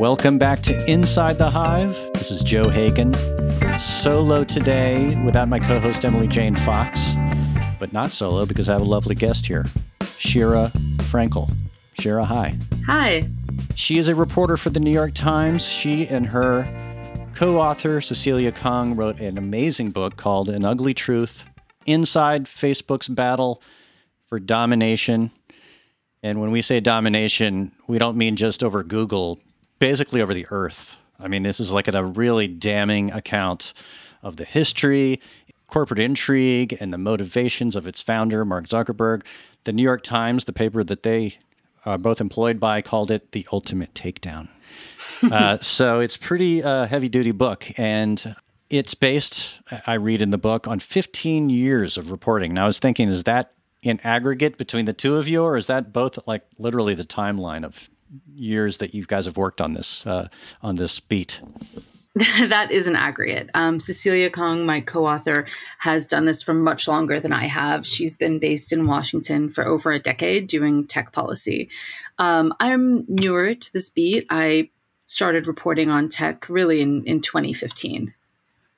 Welcome back to Inside the Hive. This is Joe Hagan. Solo today without my co host Emily Jane Fox, but not solo because I have a lovely guest here, Sheera Frenkel. Sheera, hi. Hi. She is a reporter for the New York Times. She and her co author, Cecilia Kang, wrote an amazing book called An Ugly Truth Inside Facebook's Battle for Domination. And when we say domination, we don't mean just over Google, basically over the earth. I mean, this is like a really damning account of the history, corporate intrigue, and the motivations of its founder, Mark Zuckerberg. The New York Times, the paper that they are both employed by, called it the ultimate takedown. uh, so it's pretty uh, heavy duty book. And it's based, I read in the book, on 15 years of reporting. Now, I was thinking, is that in aggregate between the two of you, or is that both like literally the timeline of years that you guys have worked on this uh, on this beat? that is an aggregate. Um, Cecilia Kang, my co-author, has done this for much longer than I have. She's been based in Washington for over a decade doing tech policy. Um, I'm newer to this beat. I started reporting on tech really in, in 2015.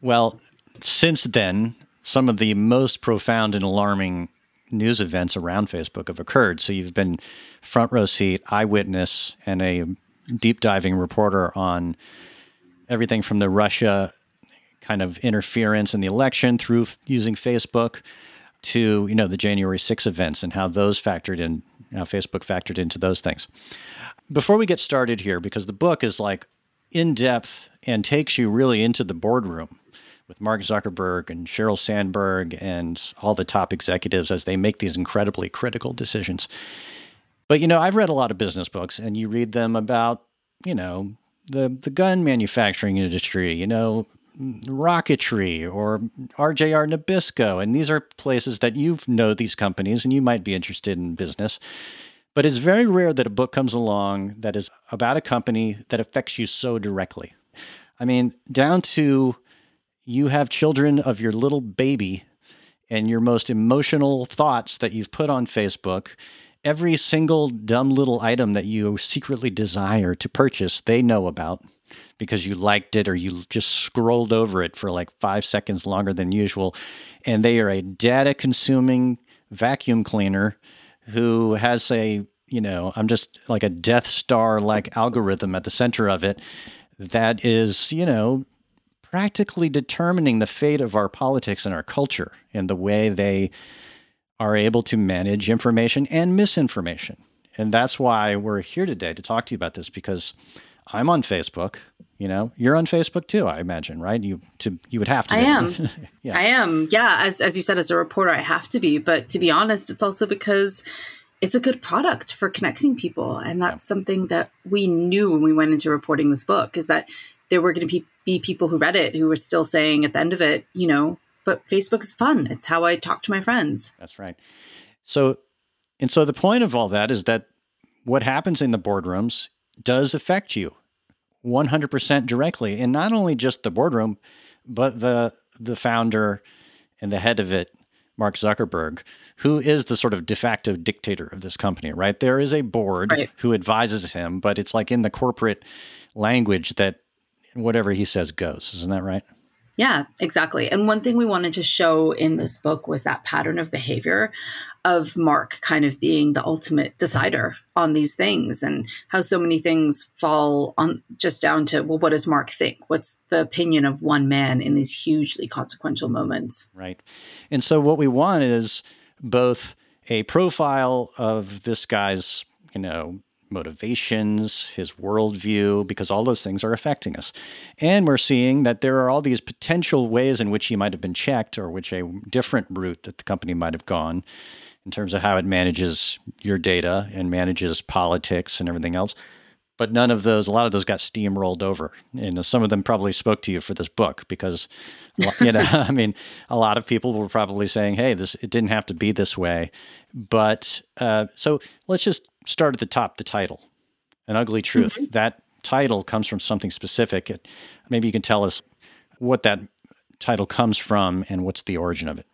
Well, since then, some of the most profound and alarming news events around Facebook have occurred. So you've been front row seat, eyewitness, and a deep diving reporter on everything from the Russia kind of interference in the election through using Facebook to you know the January 6 events and how those factored in, how Facebook factored into those things. Before we get started here, because the book is like in depth and takes you really into the boardroom with Mark Zuckerberg and Sheryl Sandberg and all the top executives as they make these incredibly critical decisions. But you know, I've read a lot of business books and you read them about, you know, the the gun manufacturing industry, you know, rocketry or RJR Nabisco and these are places that you know these companies and you might be interested in business. But it's very rare that a book comes along that is about a company that affects you so directly. I mean, down to you have children of your little baby and your most emotional thoughts that you've put on Facebook, every single dumb little item that you secretly desire to purchase, they know about because you liked it or you just scrolled over it for like five seconds longer than usual. And they are a data consuming vacuum cleaner who has a, you know, I'm just like a Death Star like algorithm at the center of it that is, you know, practically determining the fate of our politics and our culture and the way they are able to manage information and misinformation. And that's why we're here today to talk to you about this because I'm on Facebook. You know, you're on Facebook too, I imagine, right? You to you would have to. I be. am. yeah. I am. Yeah, as as you said, as a reporter, I have to be. But to be honest, it's also because it's a good product for connecting people, and that's yeah. something that we knew when we went into reporting this book. Is that there were going to be, be people who read it who were still saying at the end of it, you know, but Facebook is fun. It's how I talk to my friends. That's right. So, and so the point of all that is that what happens in the boardrooms does affect you 100% directly. And not only just the boardroom, but the, the founder and the head of it, Mark Zuckerberg, who is the sort of de facto dictator of this company, right? There is a board right. who advises him, but it's like in the corporate language that whatever he says goes. Isn't that right? Yeah, exactly. And one thing we wanted to show in this book was that pattern of behavior of Mark kind of being the ultimate decider on these things and how so many things fall on just down to, well, what does Mark think? What's the opinion of one man in these hugely consequential moments? Right. And so what we want is both a profile of this guy's, you know, motivations, his worldview, because all those things are affecting us. And we're seeing that there are all these potential ways in which he might have been checked or which a different route that the company might have gone in terms of how it manages your data and manages politics and everything else. But none of those, a lot of those got steamrolled over. And some of them probably spoke to you for this book because, you know, I mean, a lot of people were probably saying, hey, this, it didn't have to be this way. But uh, so let's just start at the top the title An Ugly Truth. Mm-hmm. That title comes from something specific. It, Maybe you can tell us what that title comes from and what's the origin of it.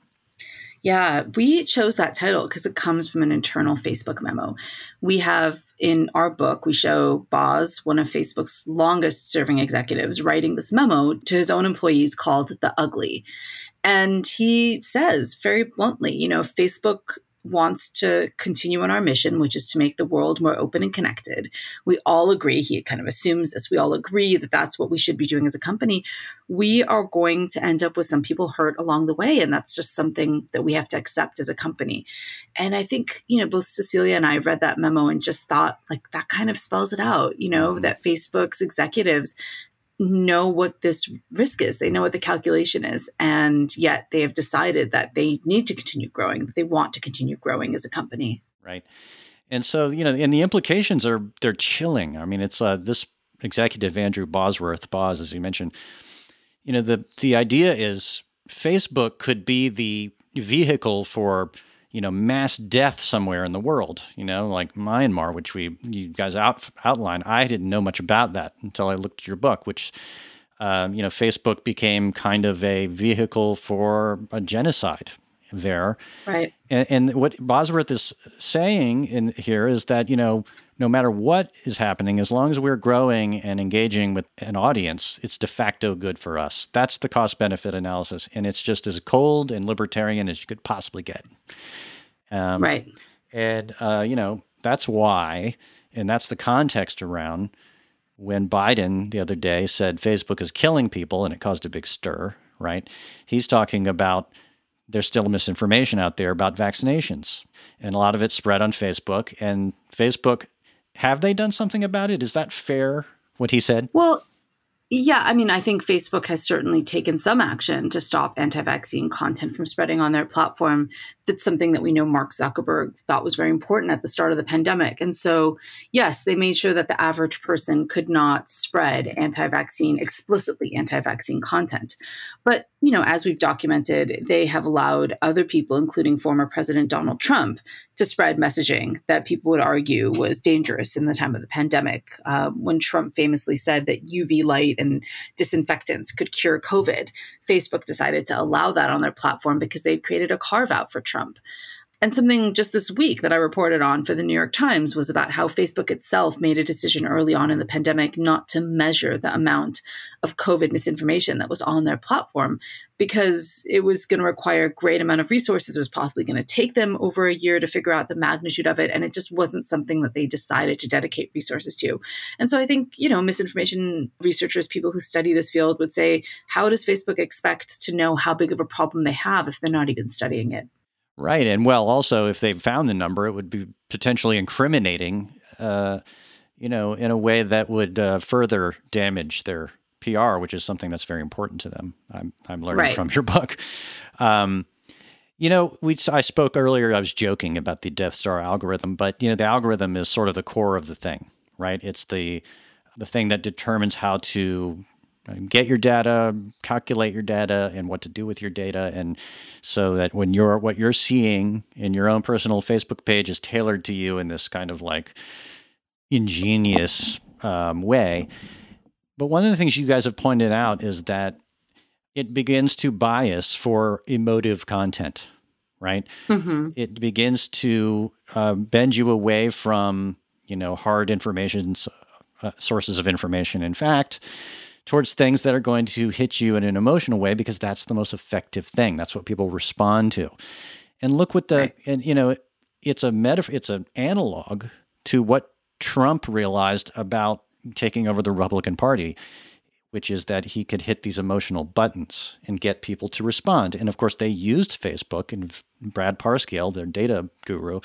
Yeah, we chose that title because it comes from an internal Facebook memo. We have in our book, we show Boz, one of Facebook's longest serving executives, writing this memo to his own employees called The Ugly. And he says very bluntly, you know, Facebook wants to continue on our mission, which is to make the world more open and connected. We all agree, he kind of assumes this, we all agree that that's what we should be doing as a company. We are going to end up with some people hurt along the way. And that's just something that we have to accept as a company. And I think, you know, both Cecilia and I read that memo and just thought, like, that kind of spells it out, you know, mm-hmm. that Facebook's executives know what this risk is. They know what the calculation is. And yet they have decided that they need to continue growing, they want to continue growing as a company. Right. And so, you know, and the implications are, they're chilling. I mean, it's uh, this executive, Andrew Bosworth, Boz, as you mentioned, you know, the, the idea is Facebook could be the vehicle for you know, mass death somewhere in the world, you know, like Myanmar, which we you guys out outlined. I didn't know much about that until I looked at your book, which um, you know, Facebook became kind of a vehicle for a genocide there. Right. And, and what Bosworth is saying in here is that, you know, no matter what is happening, as long as we're growing and engaging with an audience, it's de facto good for us. That's the cost benefit analysis. And it's just as cold and libertarian as you could possibly get. Um, right. And, uh, you know, that's why, and that's the context around when Biden the other day said Facebook is killing people and it caused a big stir, right? He's talking about there's still misinformation out there about vaccinations. And a lot of it's spread on Facebook. And Facebook, have they done something about it? Is that fair, what he said? Well, yeah, I mean, I think Facebook has certainly taken some action to stop anti vaccine content from spreading on their platform. That's something that we know Mark Zuckerberg thought was very important at the start of the pandemic. And so, yes, they made sure that the average person could not spread anti vaccine, explicitly anti vaccine content. But, you know, as we've documented, they have allowed other people, including former President Donald Trump, to spread messaging that people would argue was dangerous in the time of the pandemic. Uh, when Trump famously said that UV light and disinfectants could cure COVID, Facebook decided to allow that on their platform because they'd created a carve out for Trump. And something just this week that I reported on for the New York Times was about how Facebook itself made a decision early on in the pandemic not to measure the amount of COVID misinformation that was on their platform because it was going to require a great amount of resources. It was possibly going to take them over a year to figure out the magnitude of it. And it just wasn't something that they decided to dedicate resources to. And so I think, you know, misinformation researchers, people who study this field would say, how does Facebook expect to know how big of a problem they have if they're not even studying it? Right. And well, also, if they found the number, it would be potentially incriminating, uh, you know, in a way that would uh, further damage their PR, which is something that's very important to them. I'm, I'm learning right. from your book. Um, you know, we I spoke earlier. I was joking about the Death Star algorithm, but you know, the algorithm is sort of the core of the thing, right? It's the the thing that determines how to get your data, calculate your data, and what to do with your data, and so that when you're what you're seeing in your own personal Facebook page is tailored to you in this kind of like ingenious um, way. But one of the things you guys have pointed out is that it begins to bias for emotive content, right? Mm-hmm. It begins to uh, bend you away from you know hard information uh, sources of information. In fact towards things that are going to hit you in an emotional way because that's the most effective thing. That's what people respond to. And look what the right. and you know it's a metaphor it's an analog to what Trump realized about taking over the Republican Party, which is that he could hit these emotional buttons and get people to respond. And of course, they used Facebook and Brad Parscale, their data guru,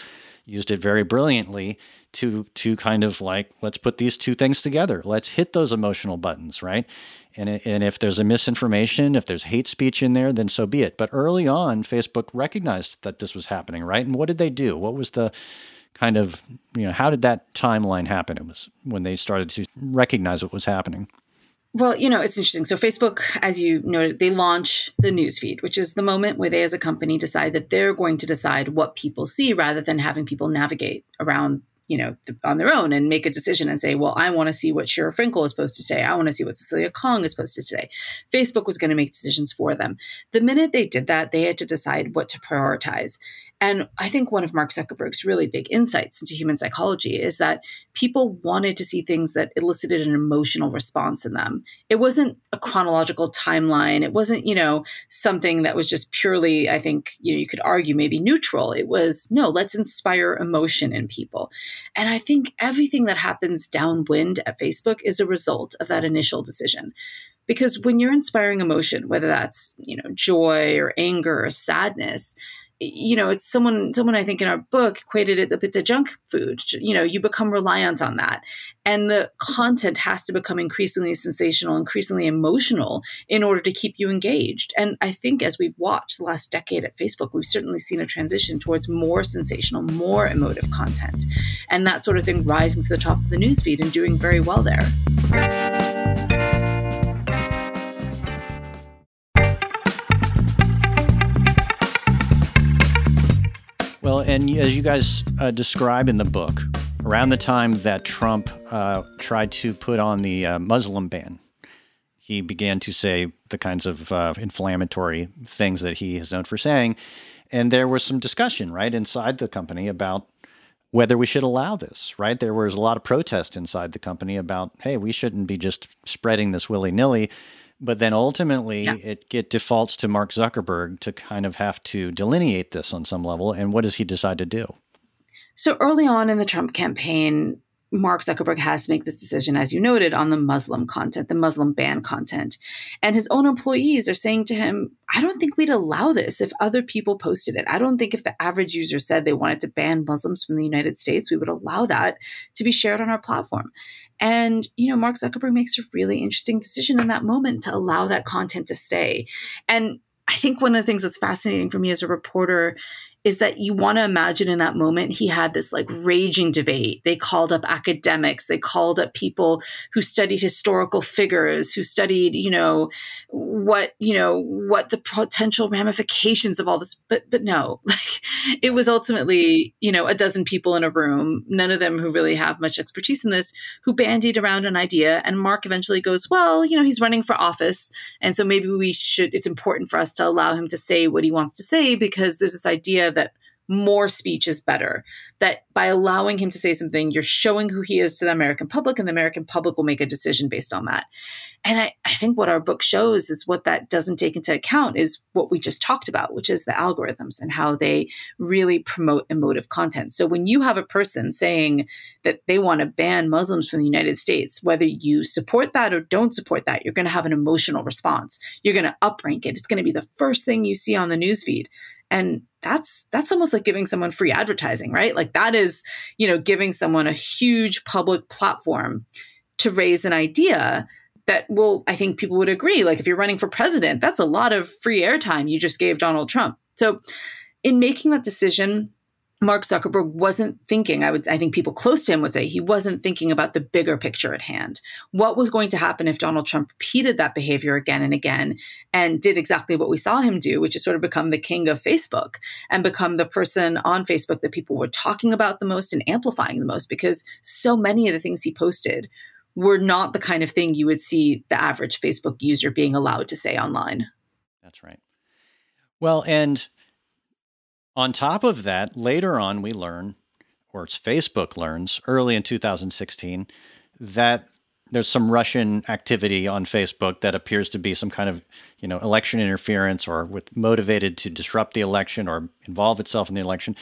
used it very brilliantly to to kind of like let's put these two things together. Let's hit those emotional buttons, right? And and if there's a misinformation, if there's hate speech in there, then so be it. But early on, Facebook recognized that this was happening, right? And what did they do? What was the kind of you know how did that timeline happen? It was when they started to recognize what was happening. Well, you know, it's interesting. So, Facebook, as you noted, they launch the newsfeed, which is the moment where they, as a company, decide that they're going to decide what people see rather than having people navigate around you know, on their own and make a decision and say, well, I want to see what Sheera Frenkel is posted today. I want to see what Cecilia Kang is posted today. Facebook was going to make decisions for them. The minute they did that, they had to decide what to prioritize. And I think one of Mark Zuckerberg's really big insights into human psychology is that people wanted to see things that elicited an emotional response in them. It wasn't a chronological timeline. It wasn't, you know, something that was just purely, I think, you know, you could argue maybe neutral. It was, no, let's inspire emotion in people. And I think everything that happens downwind at Facebook is a result of that initial decision because when you're inspiring emotion whether that's you know joy or anger or sadness you know, it's someone someone I think in our book equated it that it's a junk food. You know, you become reliant on that. And the content has to become increasingly sensational, increasingly emotional in order to keep you engaged. And I think as we've watched the last decade at Facebook, we've certainly seen a transition towards more sensational, more emotive content. And that sort of thing rising to the top of the newsfeed and doing very well there. And as you guys uh, describe in the book, around the time that Trump uh, tried to put on the uh, Muslim ban, he began to say the kinds of uh, inflammatory things that he is known for saying. And there was some discussion, right, inside the company about whether we should allow this, right? There was a lot of protest inside the company about, hey, we shouldn't be just spreading this willy nilly. But then ultimately, yeah. it get defaults to Mark Zuckerberg to kind of have to delineate this on some level. And what does he decide to do? So early on in the Trump campaign, Mark Zuckerberg has to make this decision, as you noted, on the Muslim content, the Muslim ban content. And his own employees are saying to him, I don't think we'd allow this if other people posted it. I don't think if the average user said they wanted to ban Muslims from the United States, we would allow that to be shared on our platform. And, you know, Mark Zuckerberg makes a really interesting decision in that moment to allow that content to stay. And I think one of the things that's fascinating for me as a reporter is that you want to imagine in that moment he had this like raging debate. They called up academics, they called up people who studied historical figures, who studied, you know, what, you know, what the potential ramifications of all this. But but no, like it was ultimately, you know, a dozen people in a room, none of them who really have much expertise in this, who bandied around an idea. And Mark eventually goes, Well, you know, he's running for office. And so maybe we should, it's important for us to allow him to say what he wants to say because there's this idea that more speech is better. That by allowing him to say something, you're showing who he is to the American public, and the American public will make a decision based on that. And I, I think what our book shows is what that doesn't take into account is what we just talked about, which is the algorithms and how they really promote emotive content. So when you have a person saying that they want to ban Muslims from the United States, whether you support that or don't support that, you're going to have an emotional response. You're going to uprank it. It's going to be the first thing you see on the newsfeed and that's that's almost like giving someone free advertising right? Like that is you know giving someone a huge public platform to raise an idea that will i think people would agree. Like if you're running for president that's a lot of free airtime you just gave donald trump. So in making that decision Mark Zuckerberg wasn't thinking, I would I think people close to him would say he wasn't thinking about the bigger picture at hand. What was going to happen if Donald Trump repeated that behavior again and again and did exactly what we saw him do, which is sort of become the king of Facebook and become the person on Facebook that people were talking about the most and amplifying the most because so many of the things he posted were not the kind of thing you would see the average Facebook user being allowed to say online. That's right. Well, and on top of that, later on, we learn, or it's Facebook learns, early in 2016, that there's some Russian activity on Facebook that appears to be some kind of, you know, election interference or with motivated to disrupt the election or involve itself in the election.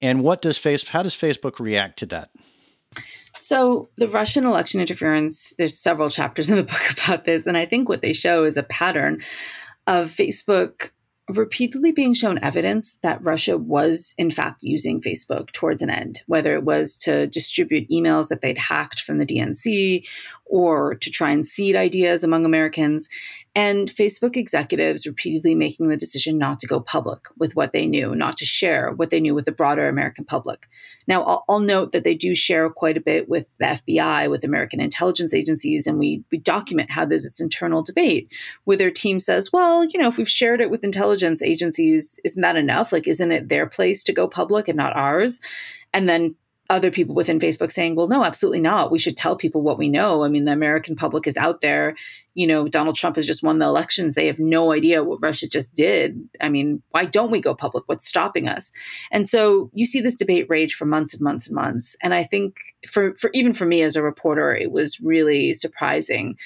And what does Facebook? How does Facebook react to that? So the Russian election interference, there's several chapters in the book about this, and I think what they show is a pattern of Facebook repeatedly being shown evidence that Russia was, in fact, using Facebook towards an end, whether it was to distribute emails that they'd hacked from the DNC or to try and seed ideas among Americans and Facebook executives repeatedly making the decision not to go public with what they knew, not to share what they knew with the broader American public. Now, I'll, I'll, note that they do share quite a bit with the FBI, with American intelligence agencies, and we, we document how there's this internal debate where their team says, well, you know, if we've shared it with intelligence agencies, isn't that enough? Like, isn't it their place to go public and not ours? And then other people within Facebook saying, well, no, absolutely not. We should tell people what we know. I mean, the American public is out there. You know, Donald Trump has just won the elections. They have no idea what Russia just did. I mean, why don't we go public? What's stopping us? And so you see this debate rage for months and months and months. And I think for, for even for me as a reporter, it was really surprising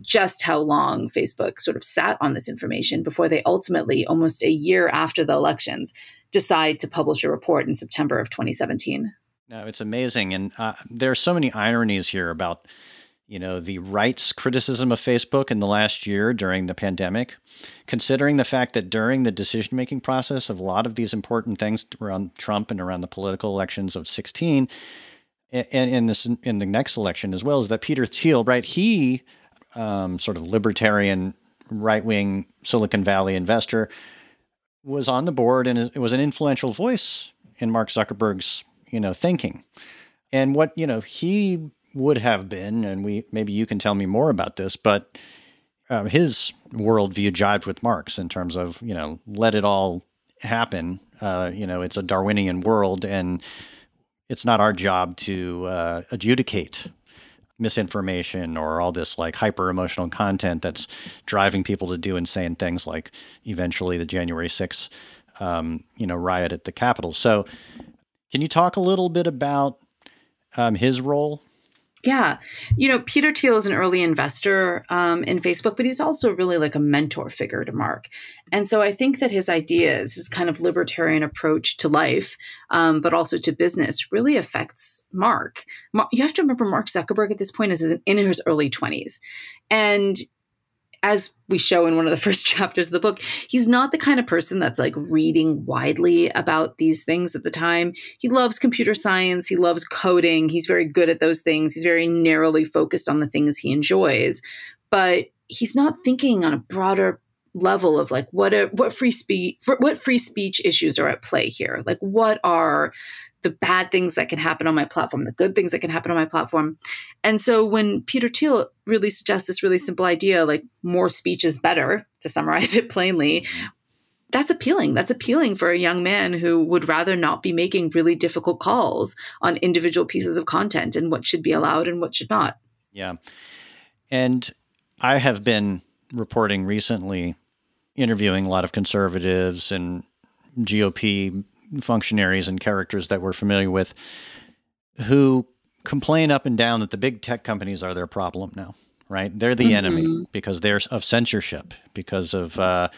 just how long Facebook sort of sat on this information before they ultimately, almost a year after the elections, decide to publish a report in September of 2017. No, it's amazing, and uh, there are so many ironies here about you know the right's criticism of Facebook in the last year during the pandemic, considering the fact that during the decision making process of a lot of these important things around Trump and around the political elections of 16 and in this in the next election as well is that Peter Thiel, right? He um, sort of libertarian right wing Silicon Valley investor was on the board and it was an influential voice in Mark Zuckerberg's you know, thinking. And what, you know, he would have been, and we maybe you can tell me more about this, but um, his worldview jived with Mark's in terms of, you know, let it all happen. Uh, you know, it's a Darwinian world, and it's not our job to uh, adjudicate misinformation or all this like hyper emotional content that's driving people to do insane things like eventually the January 6th, um, you know, riot at the Capitol. So can you talk a little bit about um, his role? Yeah. You know, Peter Thiel is an early investor um, in Facebook, but he's also really like a mentor figure to Mark. And so I think that his ideas, his kind of libertarian approach to life, um, but also to business, really affects Mark. You have to remember Mark Zuckerberg at this point is in his early 20s. And as we show in one of the first chapters of the book, he's not the kind of person that's like reading widely about these things at the time. He loves computer science, he loves coding, he's very good at those things, he's very narrowly focused on the things he enjoys. But he's not thinking on a broader level of like what are, what free speech what free speech issues are at play here like what are the bad things that can happen on my platform, the good things that can happen on my platform. And so when Peter Thiel really suggests this really simple idea, like more speech is better, to summarize it plainly, that's appealing. That's appealing for a young man who would rather not be making really difficult calls on individual pieces of content and what should be allowed and what should not. Yeah. And I have been reporting recently, interviewing a lot of conservatives and GOP functionaries and characters that we're familiar with who complain up and down that the big tech companies are their problem now, right? They're the mm-hmm. enemy because they're of censorship, because of, uh,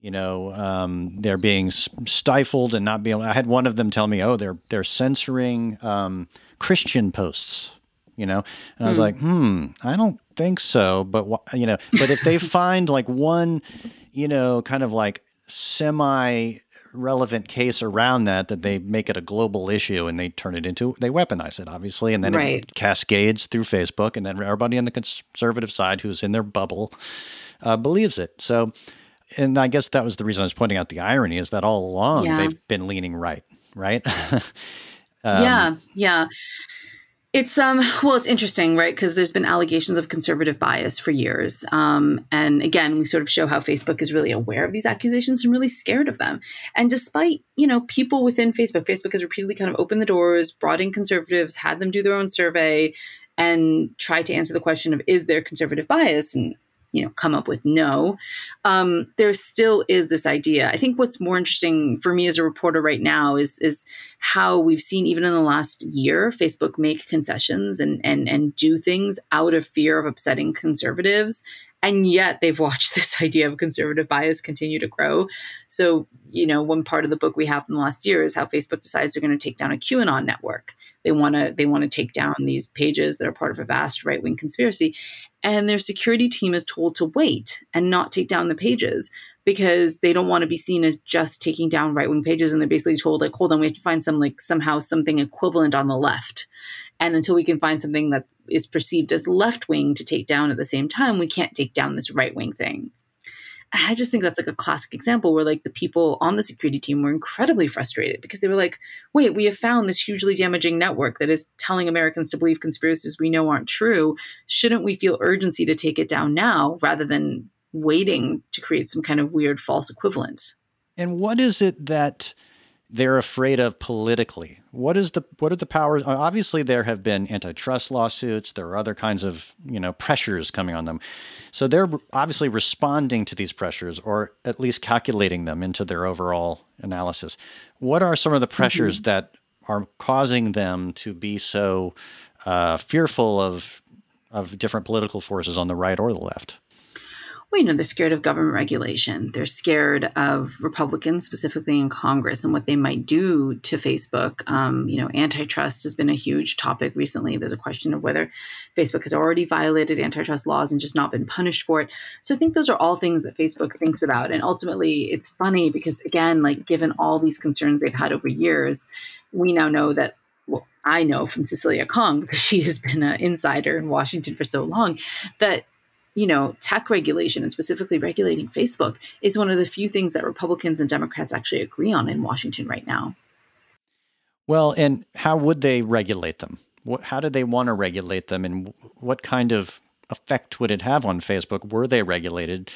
you know, um, they're being stifled and not being. I had one of them tell me, "Oh, they're they're censoring um, Christian posts." You know, and I was mm. like, "Hmm, I don't think so." But you know, but if they find like one, you know, kind of like semi relevant case around that that they make it a global issue and they turn it into they weaponize it obviously and then right. it cascades through Facebook and then everybody on the conservative side who's in their bubble uh, believes it. So, and I guess that was the reason I was pointing out the irony is that all along yeah. they've been leaning right, right? um, yeah, yeah. It's um well, it's interesting, right? Because there's been allegations of conservative bias for years, um, and again, we sort of show how Facebook is really aware of these accusations and really scared of them. And despite you know people within Facebook, Facebook has repeatedly kind of opened the doors, brought in conservatives, had them do their own survey, and tried to answer the question of is there conservative bias? And you know come up with no. Um, there still is this idea. I think what's more interesting for me as a reporter right now is is how we've seen even in the last year facebook make concessions and and and do things out of fear of upsetting conservatives and yet they've watched this idea of conservative bias continue to grow. So, you know, one part of the book we have from the last year is how Facebook decides they're going to take down a QAnon network. They want to they want to take down these pages that are part of a vast right wing conspiracy, and their security team is told to wait and not take down the pages because they don't want to be seen as just taking down right wing pages, and they're basically told like, hold on, we have to find some like somehow something equivalent on the left, and until we can find something that is perceived as left wing to take down at the same time, we can't take down this right wing thing. I just think that's like a classic example where like the people on the security team were incredibly frustrated because they were like, wait, we have found this hugely damaging network that is telling Americans to believe conspiracies we know aren't true. Shouldn't we feel urgency to take it down now rather than waiting to create some kind of weird false equivalence? And what is it that they're afraid of politically? What is the what are the powers? Obviously, there have been antitrust lawsuits. There are other kinds of you know pressures coming on them, so they're obviously responding to these pressures, or at least calculating them into their overall analysis. What are some of the pressures mm-hmm. that are causing them to be so uh, fearful of of different political forces on the right or the left? Well, you know, they're scared of government regulation. They're scared of Republicans, specifically in Congress, and what they might do to Facebook. Um, you know, antitrust has been a huge topic recently. There's a question of whether Facebook has already violated antitrust laws and just not been punished for it. So I think those are all things that Facebook thinks about. And ultimately, it's funny because, again, like given all these concerns they've had over years, we now know that well, I know from Cecilia Kang because she has been an insider in Washington for so long that you know, tech regulation and specifically regulating Facebook is one of the few things that Republicans and Democrats actually agree on in Washington right now. Well, and how would they regulate them? What, how do they want to regulate them, and what kind of effect would it have on Facebook were they regulated,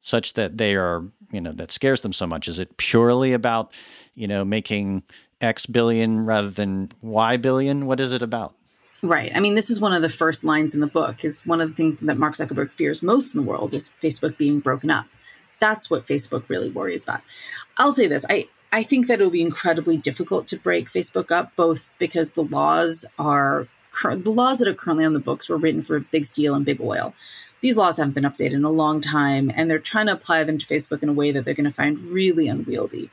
such that they are, you know, that scares them so much? Is it purely about, you know, making X billion rather than Y billion? What is it about? Right. I mean, this is one of the first lines in the book is one of the things that Mark Zuckerberg fears most in the world is Facebook being broken up. That's what Facebook really worries about. I'll say this. I, I think that it will be incredibly difficult to break Facebook up, both because the laws are the laws that are currently on the books were written for big steel and big oil. These laws haven't been updated in a long time, and they're trying to apply them to Facebook in a way that they're going to find really unwieldy.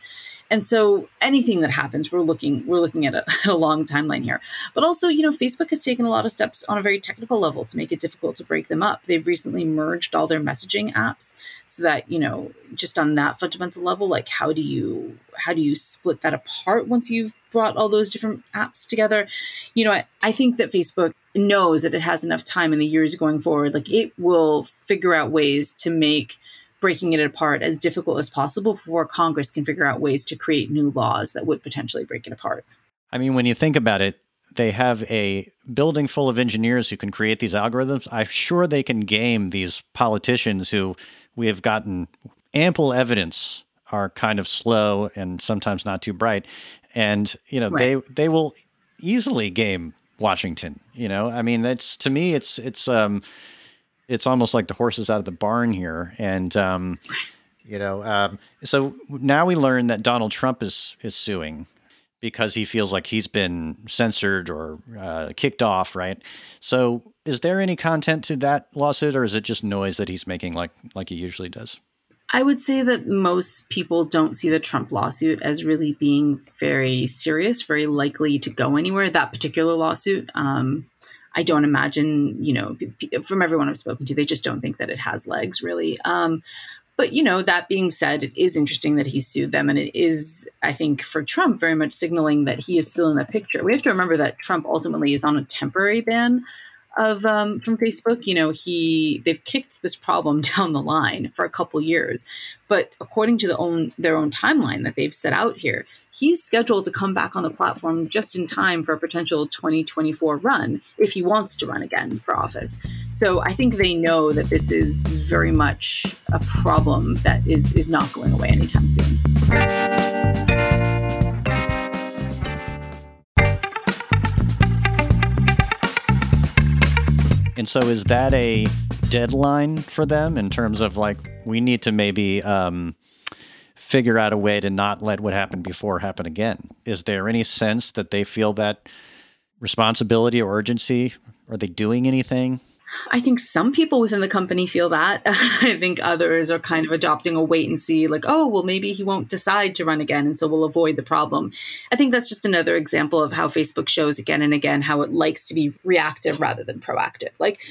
And so anything that happens, we're looking we're looking at a, a, long timeline here. But also, you know, Facebook has taken a lot of steps on a very technical level to make it difficult to break them up. They've recently merged all their messaging apps so that, you know, just on that fundamental level, like how do you how do you split that apart once you've brought all those different apps together? You know, I, I think that Facebook knows that it has enough time in the years going forward. Like it will figure out ways to make breaking it apart as difficult as possible before Congress can figure out ways to create new laws that would potentially break it apart. I mean, when you think about it, they have a building full of engineers who can create these algorithms. I'm sure they can game these politicians who we have gotten ample evidence are kind of slow and sometimes not too bright. And, you know, right. they they will easily game Washington, you know? I mean, that's to me it's it's um it's almost like the horses out of the barn here. And um, you know, um, so now we learn that Donald Trump is is suing because he feels like he's been censored or uh, kicked off, right? So, is there any content to that lawsuit, or is it just noise that he's making, like like he usually does? I would say that most people don't see the Trump lawsuit as really being very serious, very likely to go anywhere. That particular lawsuit, um, I don't imagine, you know, from everyone I've spoken to, they just don't think that it has legs really. Um, but, you know, that being said, it is interesting that he sued them. And it is, I think, for Trump, very much signaling that he is still in the picture. We have to remember that Trump ultimately is on a temporary ban of um, from Facebook. You know, he they've kicked this problem down the line for a couple years, but according to the own their own timeline that they've set out here, he's scheduled to come back on the platform just in time for a potential 2024 run if he wants to run again for office. So I think they know that this is very much a problem that is is not going away anytime soon. And so, is that a deadline for them in terms of like we need to maybe um, figure out a way to not let what happened before happen again? Is there any sense that they feel that responsibility or urgency? Are they doing anything? I think some people within the company feel that. I think others are kind of adopting a wait and see, like, oh, well, maybe he won't decide to run again, and so we'll avoid the problem. I think that's just another example of how Facebook shows again and again how it likes to be reactive rather than proactive. Like,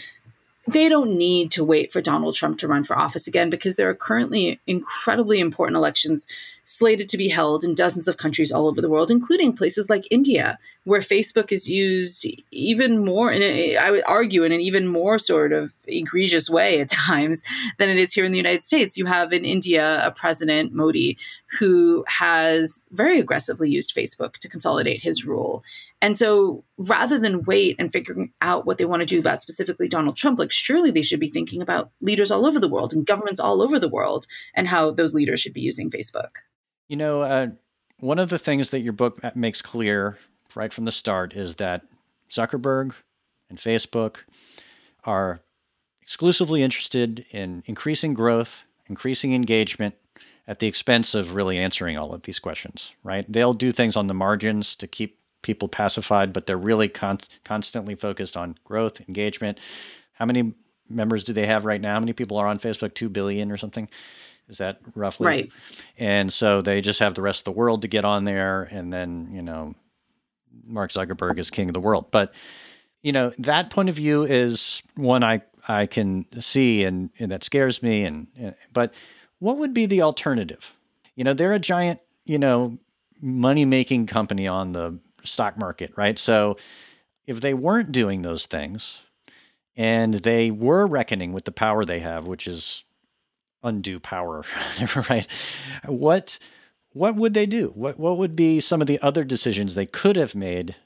they don't need to wait for Donald Trump to run for office again because there are currently incredibly important elections slated to be held in dozens of countries all over the world, including places like India, where Facebook is used even more, in a, I would argue, in an even more sort of egregious way at times than it is here in the United States. You have in India a president, Modi, who has very aggressively used Facebook to consolidate his rule. And so rather than wait and figuring out what they want to do about specifically Donald Trump, like surely they should be thinking about leaders all over the world and governments all over the world and how those leaders should be using Facebook. You know, uh, one of the things that your book makes clear right from the start is that Zuckerberg and Facebook are exclusively interested in increasing growth, increasing engagement at the expense of really answering all of these questions, right? They'll do things on the margins to keep people pacified, but they're really con- constantly focused on growth, engagement. How many members do they have right now? How many people are on Facebook? 2 billion or something? Is that roughly? Right. And so they just have the rest of the world to get on there. And then, you know, Mark Zuckerberg is king of the world. But, you know, that point of view is one I, I can see and, and that scares me. And, but what would be the alternative? You know, they're a giant, you know, money making company on the stock market, right? So if they weren't doing those things and they were reckoning with the power they have, which is undue power, right? What what would they do? What what would be some of the other decisions they could have made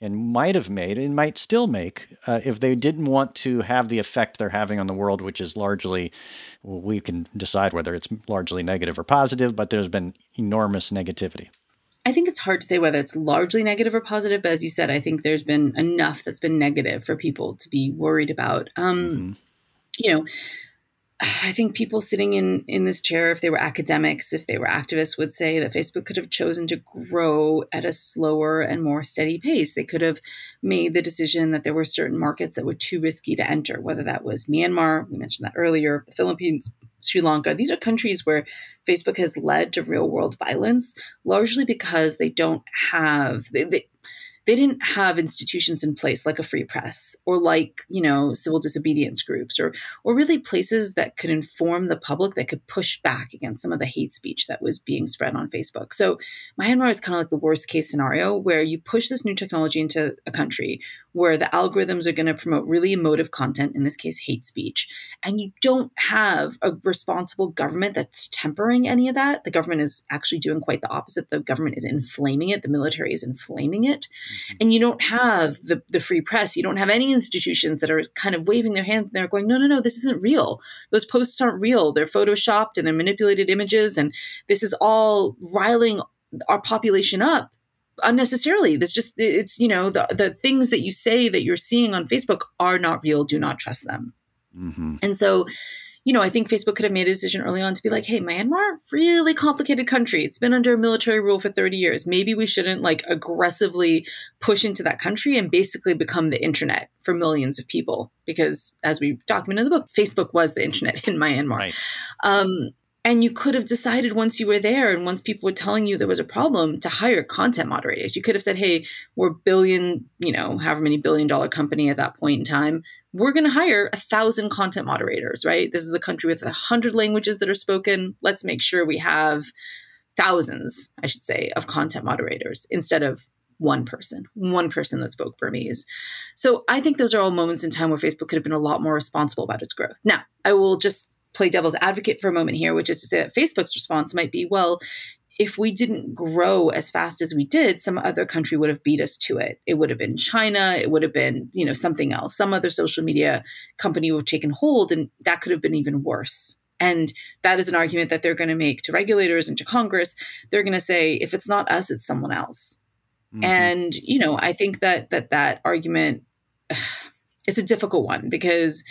and might have made and might still make uh, if they didn't want to have the effect they're having on the world, which is largely, well, we can decide whether it's largely negative or positive, but there's been enormous negativity. I think it's hard to say whether it's largely negative or positive, but as you said, I think there's been enough that's been negative for people to be worried about. Um, mm-hmm. You know, I think people sitting in in this chair, if they were academics, if they were activists, would say that Facebook could have chosen to grow at a slower and more steady pace. They could have made the decision that there were certain markets that were too risky to enter, whether that was Myanmar, we mentioned that earlier, the Philippines, Sri Lanka. These are countries where Facebook has led to real world violence, largely because they don't have they, they they didn't have institutions in place like a free press or like you know civil disobedience groups or or really places that could inform the public that could push back against some of the hate speech that was being spread on facebook. So myanmar is kind of like the worst case scenario where you push this new technology into a country where the algorithms are going to promote really emotive content in this case hate speech and you don't have a responsible government that's tempering any of that the government is actually doing quite the opposite the government is inflaming it the military is inflaming it Mm-hmm. And you don't have the, the free press. You don't have any institutions that are kind of waving their hands and they're going, no, no, no, this isn't real. Those posts aren't real. They're photoshopped and they're manipulated images. And this is all riling our population up unnecessarily. There's just, it's, you know, the, the things that you say that you're seeing on Facebook are not real. Do not trust them. Mm-hmm. And so, you know, I think Facebook could have made a decision early on to be like, hey, Myanmar, really complicated country. It's been under military rule for 30 years. Maybe we shouldn't like aggressively push into that country and basically become the internet for millions of people. Because as we document in the book, Facebook was the internet in Myanmar. Right. Um, and you could have decided once you were there and once people were telling you there was a problem to hire content moderators. You could have said, hey, we're billion, you know, however many billion dollar company at that point in time we're going to hire a thousand content moderators, right? This is a country with a hundred languages that are spoken. Let's make sure we have thousands, I should say, of content moderators instead of one person, one person that spoke Burmese. So I think those are all moments in time where Facebook could have been a lot more responsible about its growth. Now, I will just play devil's advocate for a moment here, which is to say that Facebook's response might be, well, if we didn't grow as fast as we did, some other country would have beat us to it. It would have been China, it would have been, you know, something else. Some other social media company would have taken hold and that could have been even worse. And that is an argument that they're going to make to regulators and to Congress. They're going to say if it's not us, it's someone else. Mm-hmm. And, you know, I think that that that argument it's a difficult one because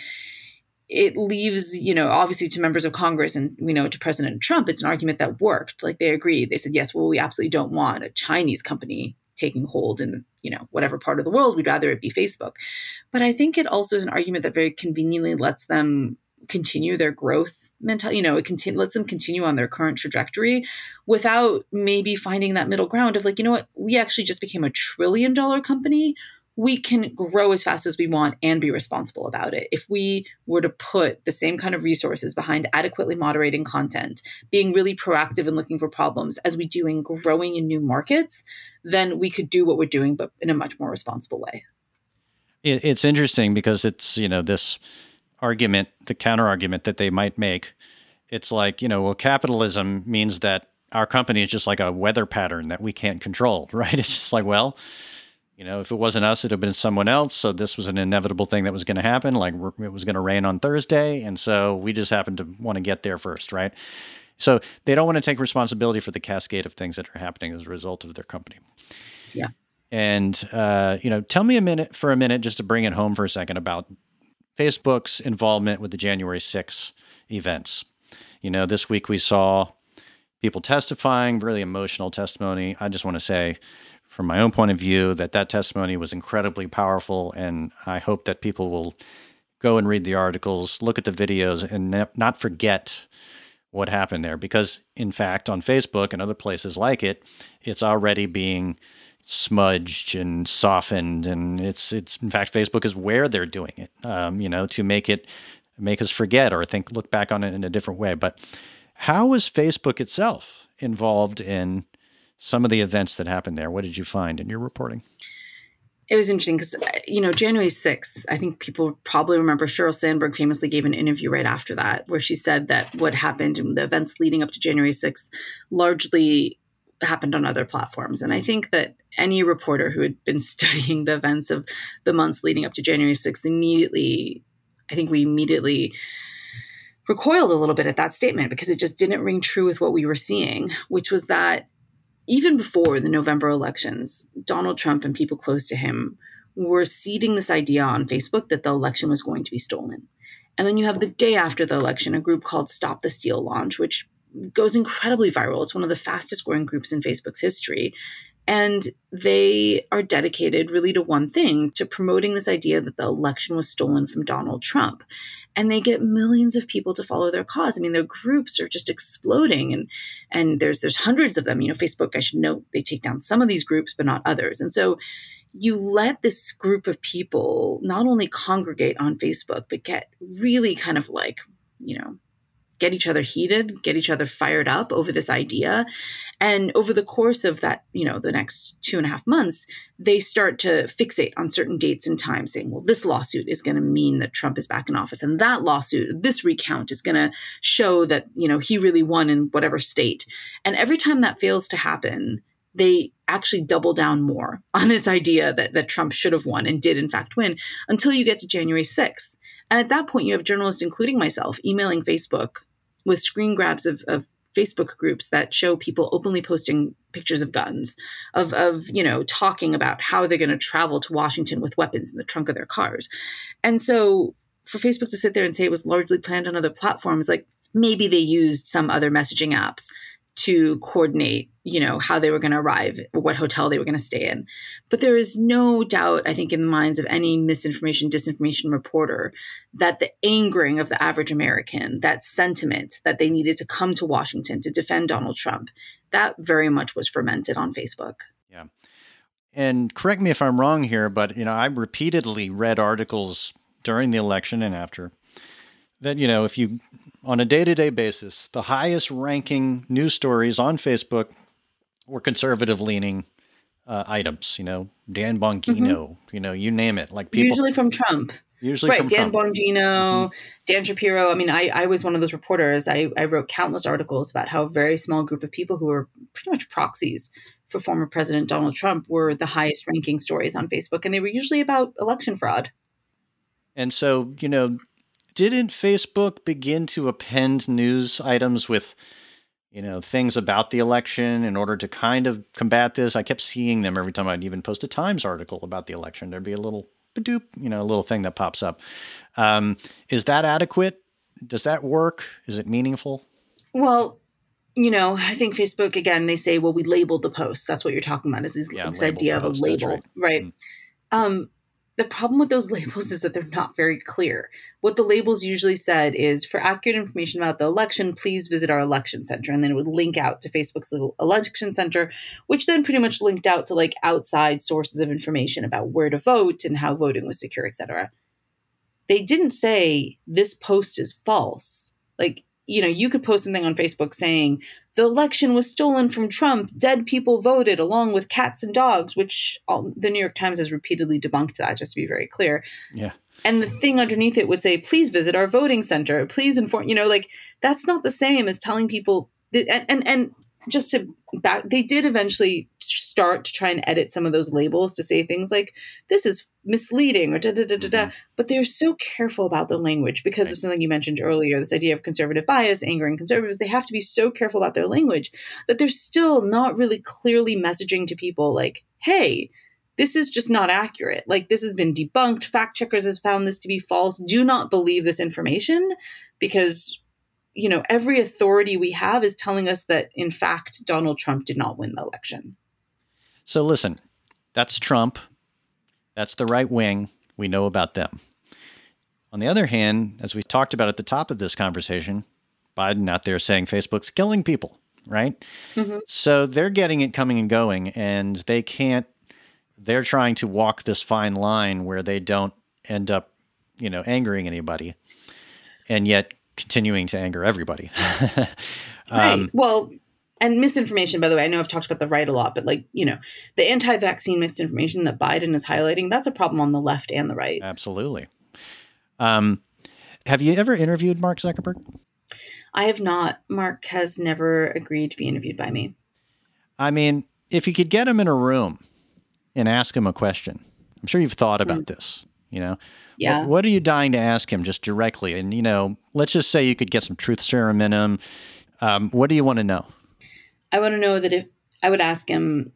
it leaves, you know, obviously to members of Congress and we know to President Trump, it's an argument that worked. Like they agreed. They said, yes, well, we absolutely don't want a Chinese company taking hold in, you know, whatever part of the world. We'd rather it be Facebook. But I think it also is an argument that very conveniently lets them continue their growth mental you know it continue lets them continue on their current trajectory without maybe finding that middle ground of like you know what we actually just became a trillion dollar company we can grow as fast as we want and be responsible about it. If we were to put the same kind of resources behind adequately moderating content, being really proactive and looking for problems as we do in growing in new markets, then we could do what we're doing, but in a much more responsible way. It's interesting because it's, you know, this argument, the counter argument that they might make. It's like, you know, well, capitalism means that our company is just like a weather pattern that we can't control, right? It's just like, well, you know, if it wasn't us, it'd have been someone else. So this was an inevitable thing that was going to happen. Like it was going to rain on Thursday, and so we just happened to want to get there first, right? So they don't want to take responsibility for the cascade of things that are happening as a result of their company. Yeah. And uh, you know, tell me a minute for a minute, just to bring it home for a second, about Facebook's involvement with the January 6 events. You know, this week we saw people testifying, really emotional testimony. I just want to say, from my own point of view, that that testimony was incredibly powerful, and I hope that people will go and read the articles, look at the videos, and not forget what happened there. Because, in fact, on Facebook and other places like it, it's already being smudged and softened, and it's it's in fact Facebook is where they're doing it, um, you know, to make it make us forget or think look back on it in a different way. But how was Facebook itself involved in some of the events that happened there? What did you find in your reporting? it was interesting because you know January sixth. I think people probably remember Sheryl Sandberg famously gave an interview right after that, where she said that what happened and the events leading up to January sixth largely happened on other platforms. And I think that any reporter who had been studying the events of the months leading up to January sixth immediately, I think we immediately recoiled a little bit at that statement because it just didn't ring true with what we were seeing, which was that even before the November elections, Donald Trump and people close to him were seeding this idea on Facebook that the election was going to be stolen. And then you have the day after the election, a group called Stop the Steal launch, which goes incredibly viral. It's one of the fastest growing groups in Facebook's history. And they are dedicated really to one thing to promoting this idea that the election was stolen from Donald Trump. And they get millions of people to follow their cause. I mean, their groups are just exploding and and there's there's hundreds of them. You know, Facebook, I should note, they take down some of these groups, but not others. And so you let this group of people not only congregate on Facebook, but get really kind of like, you know, get each other heated, get each other fired up over this idea. And over the course of that, you know, the next two and a half months, they start to fixate on certain dates and times, saying, well, this lawsuit is going to mean that Trump is back in office. And that lawsuit, this recount is going to show that, you know, he really won in whatever state. And every time that fails to happen, they actually double down more on this idea that, that Trump should have won and did, in fact, win until you get to January 6th. And at that point, you have journalists, including myself, emailing Facebook with screen grabs of, of Facebook groups that show people openly posting pictures of guns, of, of you know, talking about how they're going to travel to Washington with weapons in the trunk of their cars. And so for Facebook to sit there and say it was largely planned on other platforms, like maybe they used some other messaging apps to coordinate, you know, how they were going to arrive, what hotel they were going to stay in. But there is no doubt, I think, in the minds of any misinformation, disinformation reporter, that the angering of the average American, that sentiment that they needed to come to Washington to defend Donald Trump, that very much was fermented on Facebook. Yeah. And correct me if I'm wrong here, but you know, I repeatedly read articles during the election and after that you know if you on a day-to-day basis the highest ranking news stories on facebook were conservative leaning uh, items you know dan bongino mm-hmm. you know you name it like people usually from trump usually right dan trump. bongino mm-hmm. dan shapiro i mean I, I was one of those reporters I, I wrote countless articles about how a very small group of people who were pretty much proxies for former president donald trump were the highest ranking stories on facebook and they were usually about election fraud and so, you know, didn't Facebook begin to append news items with, you know, things about the election in order to kind of combat this? I kept seeing them every time I'd even post a Times article about the election. There'd be a little doop, you know, a little thing that pops up. Um, is that adequate? Does that work? Is it meaningful? Well, you know, I think Facebook again. They say, "Well, we labeled the post." That's what you're talking about. Is this, yeah, this idea of a label, right? right? Mm. Um, the problem with those labels is that they're not very clear. What the labels usually said is for accurate information about the election, please visit our election center. And then it would link out to Facebook's little election center, which then pretty much linked out to like outside sources of information about where to vote and how voting was secure, etc. They didn't say this post is false. Like you know, you could post something on Facebook saying the election was stolen from Trump, dead people voted along with cats and dogs, which all, the New York Times has repeatedly debunked that, just to be very clear. Yeah. And the thing underneath it would say, please visit our voting center, please inform, you know, like that's not the same as telling people that, and, and, and just to back they did eventually start to try and edit some of those labels to say things like this is misleading or da da da da da mm-hmm. but they're so careful about the language because right. of something you mentioned earlier this idea of conservative bias angering conservatives they have to be so careful about their language that they're still not really clearly messaging to people like hey this is just not accurate. Like this has been debunked. Fact checkers has found this to be false. Do not believe this information because you know, every authority we have is telling us that, in fact, Donald Trump did not win the election. So listen, that's Trump. That's the right wing. We know about them. On the other hand, as we talked about at the top of this conversation, Biden out there saying Facebook's killing people, right? Mm-hmm. So they're getting it coming and going, and they can't, they're trying to walk this fine line where they don't end up, you know, angering anybody. And yet continuing to anger everybody. um, right. Well, and misinformation, by the way, I know I've talked about the right a lot, but like, you know, the anti vaccine misinformation that Biden is highlighting, that's a problem on the left and the right. Absolutely. Um, have you ever interviewed Mark Zuckerberg? I have not. Mark has never agreed to be interviewed by me. I mean, if you could get him in a room and ask him a question, I'm sure you've thought about mm. this, you know, yeah. What, what, are you dying to ask him just directly? And, you know, let's just say you could get some truth serum in him. Um, what do you want to know? I want to know that if I would ask him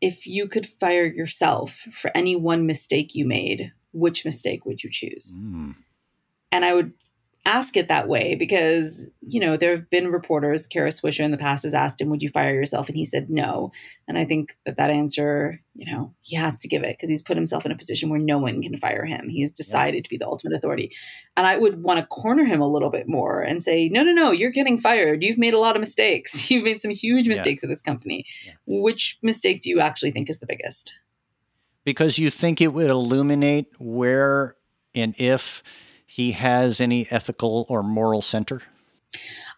if you could fire yourself for any one mistake you made, which mistake would you choose? Mm. And I would ask it that way because you know there have been reporters kara swisher in the past has asked him would you fire yourself? And he said no. And i think that that answer you know he has to give it because he's put himself in a position where no one can fire him. He's decided to be the ultimate authority. And i would want to corner him a little bit more and say no no no you're getting fired. You've made a lot of mistakes. You've made some huge mistakes yeah. at this company. Yeah. which mistake do you actually think is the biggest? Because you think it would illuminate where and if he has any ethical or moral center?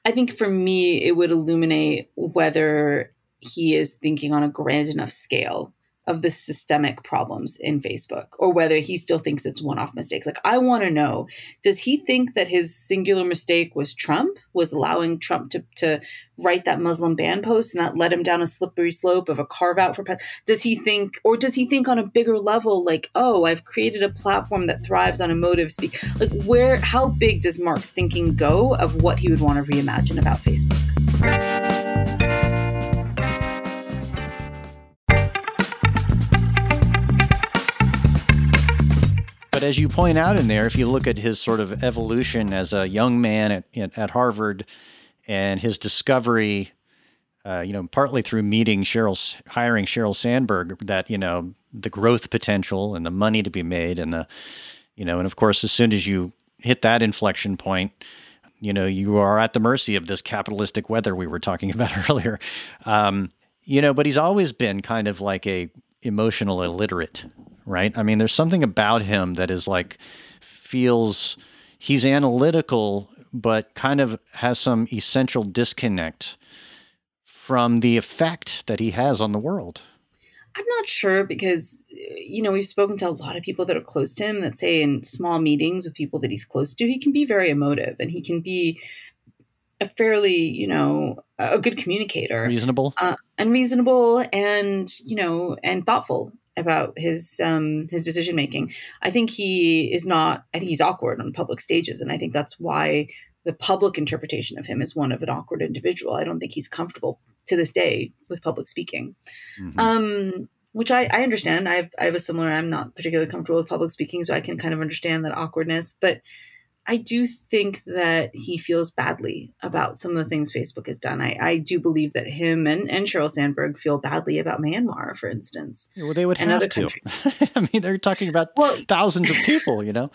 I think for me, it would illuminate whether he is thinking on a grand enough scale of the systemic problems in Facebook or whether he still thinks it's one off mistakes. Like, I want to know does he think that his singular mistake was Trump, was allowing Trump to, to write that Muslim ban post and that led him down a slippery slope of a carve out for Does he think, or does he think on a bigger level, like, oh, I've created a platform that thrives on emotive speak? Like, where, how big does Mark's thinking go of what he would want to reimagine about Facebook? But as you point out in there, if you look at his sort of evolution as a young man at, at Harvard and his discovery, uh, you know, partly through meeting Sheryl, hiring Sheryl Sandberg, that, you know, the growth potential and the money to be made and the, you know, and of course, as soon as you hit that inflection point, you know, you are at the mercy of this capitalistic weather we were talking about earlier. Um, you know, but he's always been kind of like a emotional illiterate right? I mean, there's something about him that is like feels he's analytical, but kind of has some essential disconnect from the effect that he has on the world. I'm not sure because, uh, you know, we've spoken to a lot of people that are close to him that say in small meetings with people that he's close to, he can be very emotive and he can be a fairly, you know, a good communicator. Reasonable. Uh, and reasonable and, you know, and thoughtful about his um, his decision making. I think he is not. I think he's awkward on public stages, and I think that's why the public interpretation of him is one of an awkward individual. I don't think he's comfortable to this day with public speaking. Mm-hmm. Um, which I, I understand. I have, I have a similar. I'm not particularly comfortable with public speaking, so I can kind of understand that awkwardness. But I do think that he feels badly about some of the things Facebook has done. I, I do believe that him and, and Sheryl Sandberg feel badly about Myanmar, for instance. Yeah, well, they would have to. I mean, they're talking about well, thousands of people, you know?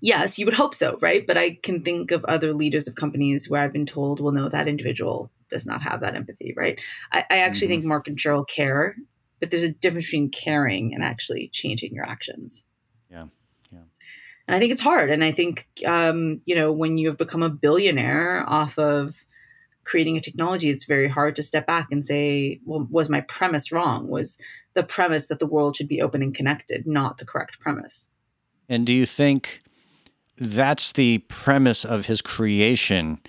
Yes, you would hope so, right? But I can think of other leaders of companies where I've been told, well, no, that individual does not have that empathy, right? I, I actually mm-hmm. think Mark and Sheryl care, but there's a difference between caring and actually changing your actions. Yeah. And I think it's hard. And I think, um, you know, when you have become a billionaire off of creating a technology, it's very hard to step back and say, well, was my premise wrong? Was the premise that the world should be open and connected not the correct premise? And do you think that's the premise of his creation?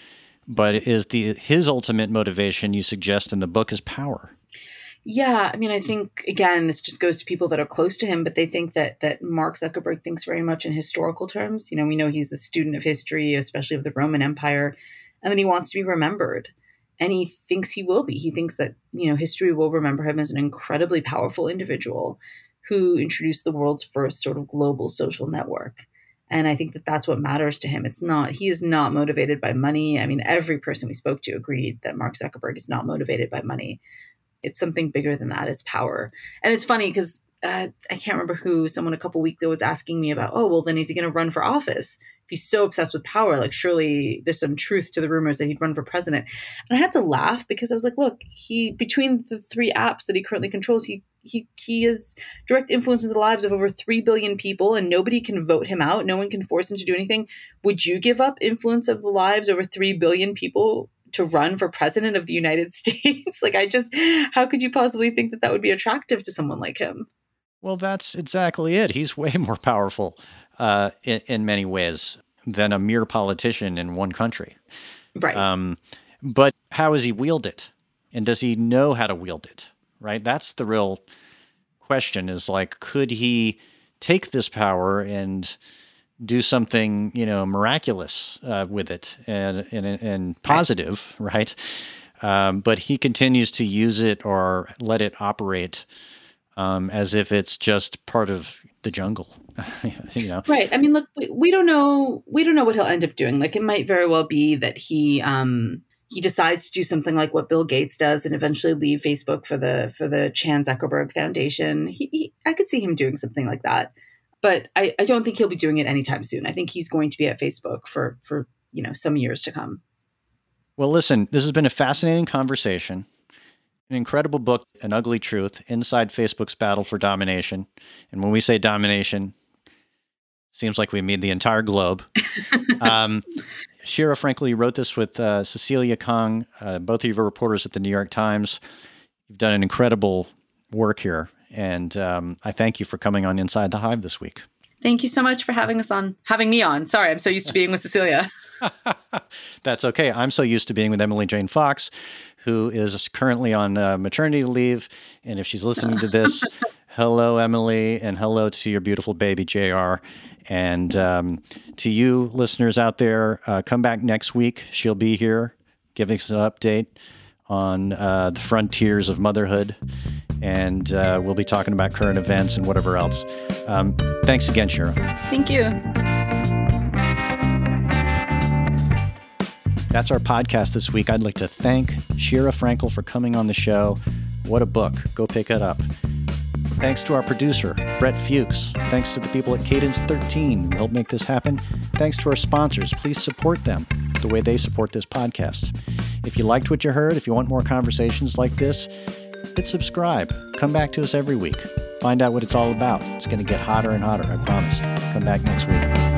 but is the his ultimate motivation you suggest in the book is power. Yeah, I mean, I think again, this just goes to people that are close to him, but they think that that Mark Zuckerberg thinks very much in historical terms. You know, we know he's a student of history, especially of the Roman Empire, um, and then he wants to be remembered, and he thinks he will be. He thinks that you know history will remember him as an incredibly powerful individual who introduced the world's first sort of global social network. And I think that that's what matters to him. It's not, he is not motivated by money. I mean, every person we spoke to agreed that Mark Zuckerberg is not motivated by money. It's something bigger than that. It's power. And it's funny because uh, I can't remember who, someone a couple weeks ago was asking me about, oh, well, then is he going to run for office? If he's so obsessed with power, like surely there's some truth to the rumors that he'd run for president. And I had to laugh because I was like, look, he, between the three apps that he currently controls, he he he has direct influence in the lives of over 3 billion people and nobody can vote him out no one can force him to do anything would you give up influence of the lives over 3 billion people to run for president of the united states? Like i just how could you possibly think that that would be attractive to someone like him? Well that's exactly it. He's way more powerful uh, in, in many ways than a mere politician in one country. Right. Um, but how does he wield it? And does he know how to wield it? Right? That's the real question is like, could he take this power and do something, you know, miraculous uh, with it and, and, and positive, right? Um, but he continues to use it or let it operate um, as if it's just part of the jungle. you know, right? I mean, look, we, we, don't know. We don't know what he'll end up doing. Like, it might very well be that he um, he decides to do something like what Bill Gates does and eventually leave Facebook for the for the Chan Zuckerberg Foundation. He, he, I could see him doing something like that, but I, I don't think he'll be doing it anytime soon. I think he's going to be at Facebook for for you know some years to come. Well, listen, this has been a fascinating conversation, an incredible book, An Ugly Truth: Inside Facebook's Battle for Domination. And when we say domination, seems like we mean the entire globe. um, Sheera Frenkel wrote this with uh, Cecilia Kang, uh, both of you are reporters at the New York Times. You've done an incredible work here, and um, I thank you for coming on Inside the Hive this week. Thank you so much for having us on, having me on. Sorry, I'm so used to being with Cecilia. That's okay. I'm so used to being with Emily Jane Fox, who is currently on uh, maternity leave. And if she's listening to this, hello, Emily, and hello to your beautiful baby, JR. And um, to you listeners out there, uh, come back next week. She'll be here giving us an update on uh, the frontiers of motherhood. And uh, we'll be talking about current events and whatever else. Um, thanks again, Sheera. Thank you. That's our podcast this week. I'd like to thank Sheera Frenkel for coming on the show. What a book. Go pick it up. Thanks to our producer, Brett Fuchs. Thanks to the people at Cadence 13 who helped make this happen. Thanks to our sponsors. Please support them the way they support this podcast. If you liked what you heard, if you want more conversations like this, hit subscribe. Come back to us every week. Find out what it's all about. It's going to get hotter and hotter, I promise. Come back next week.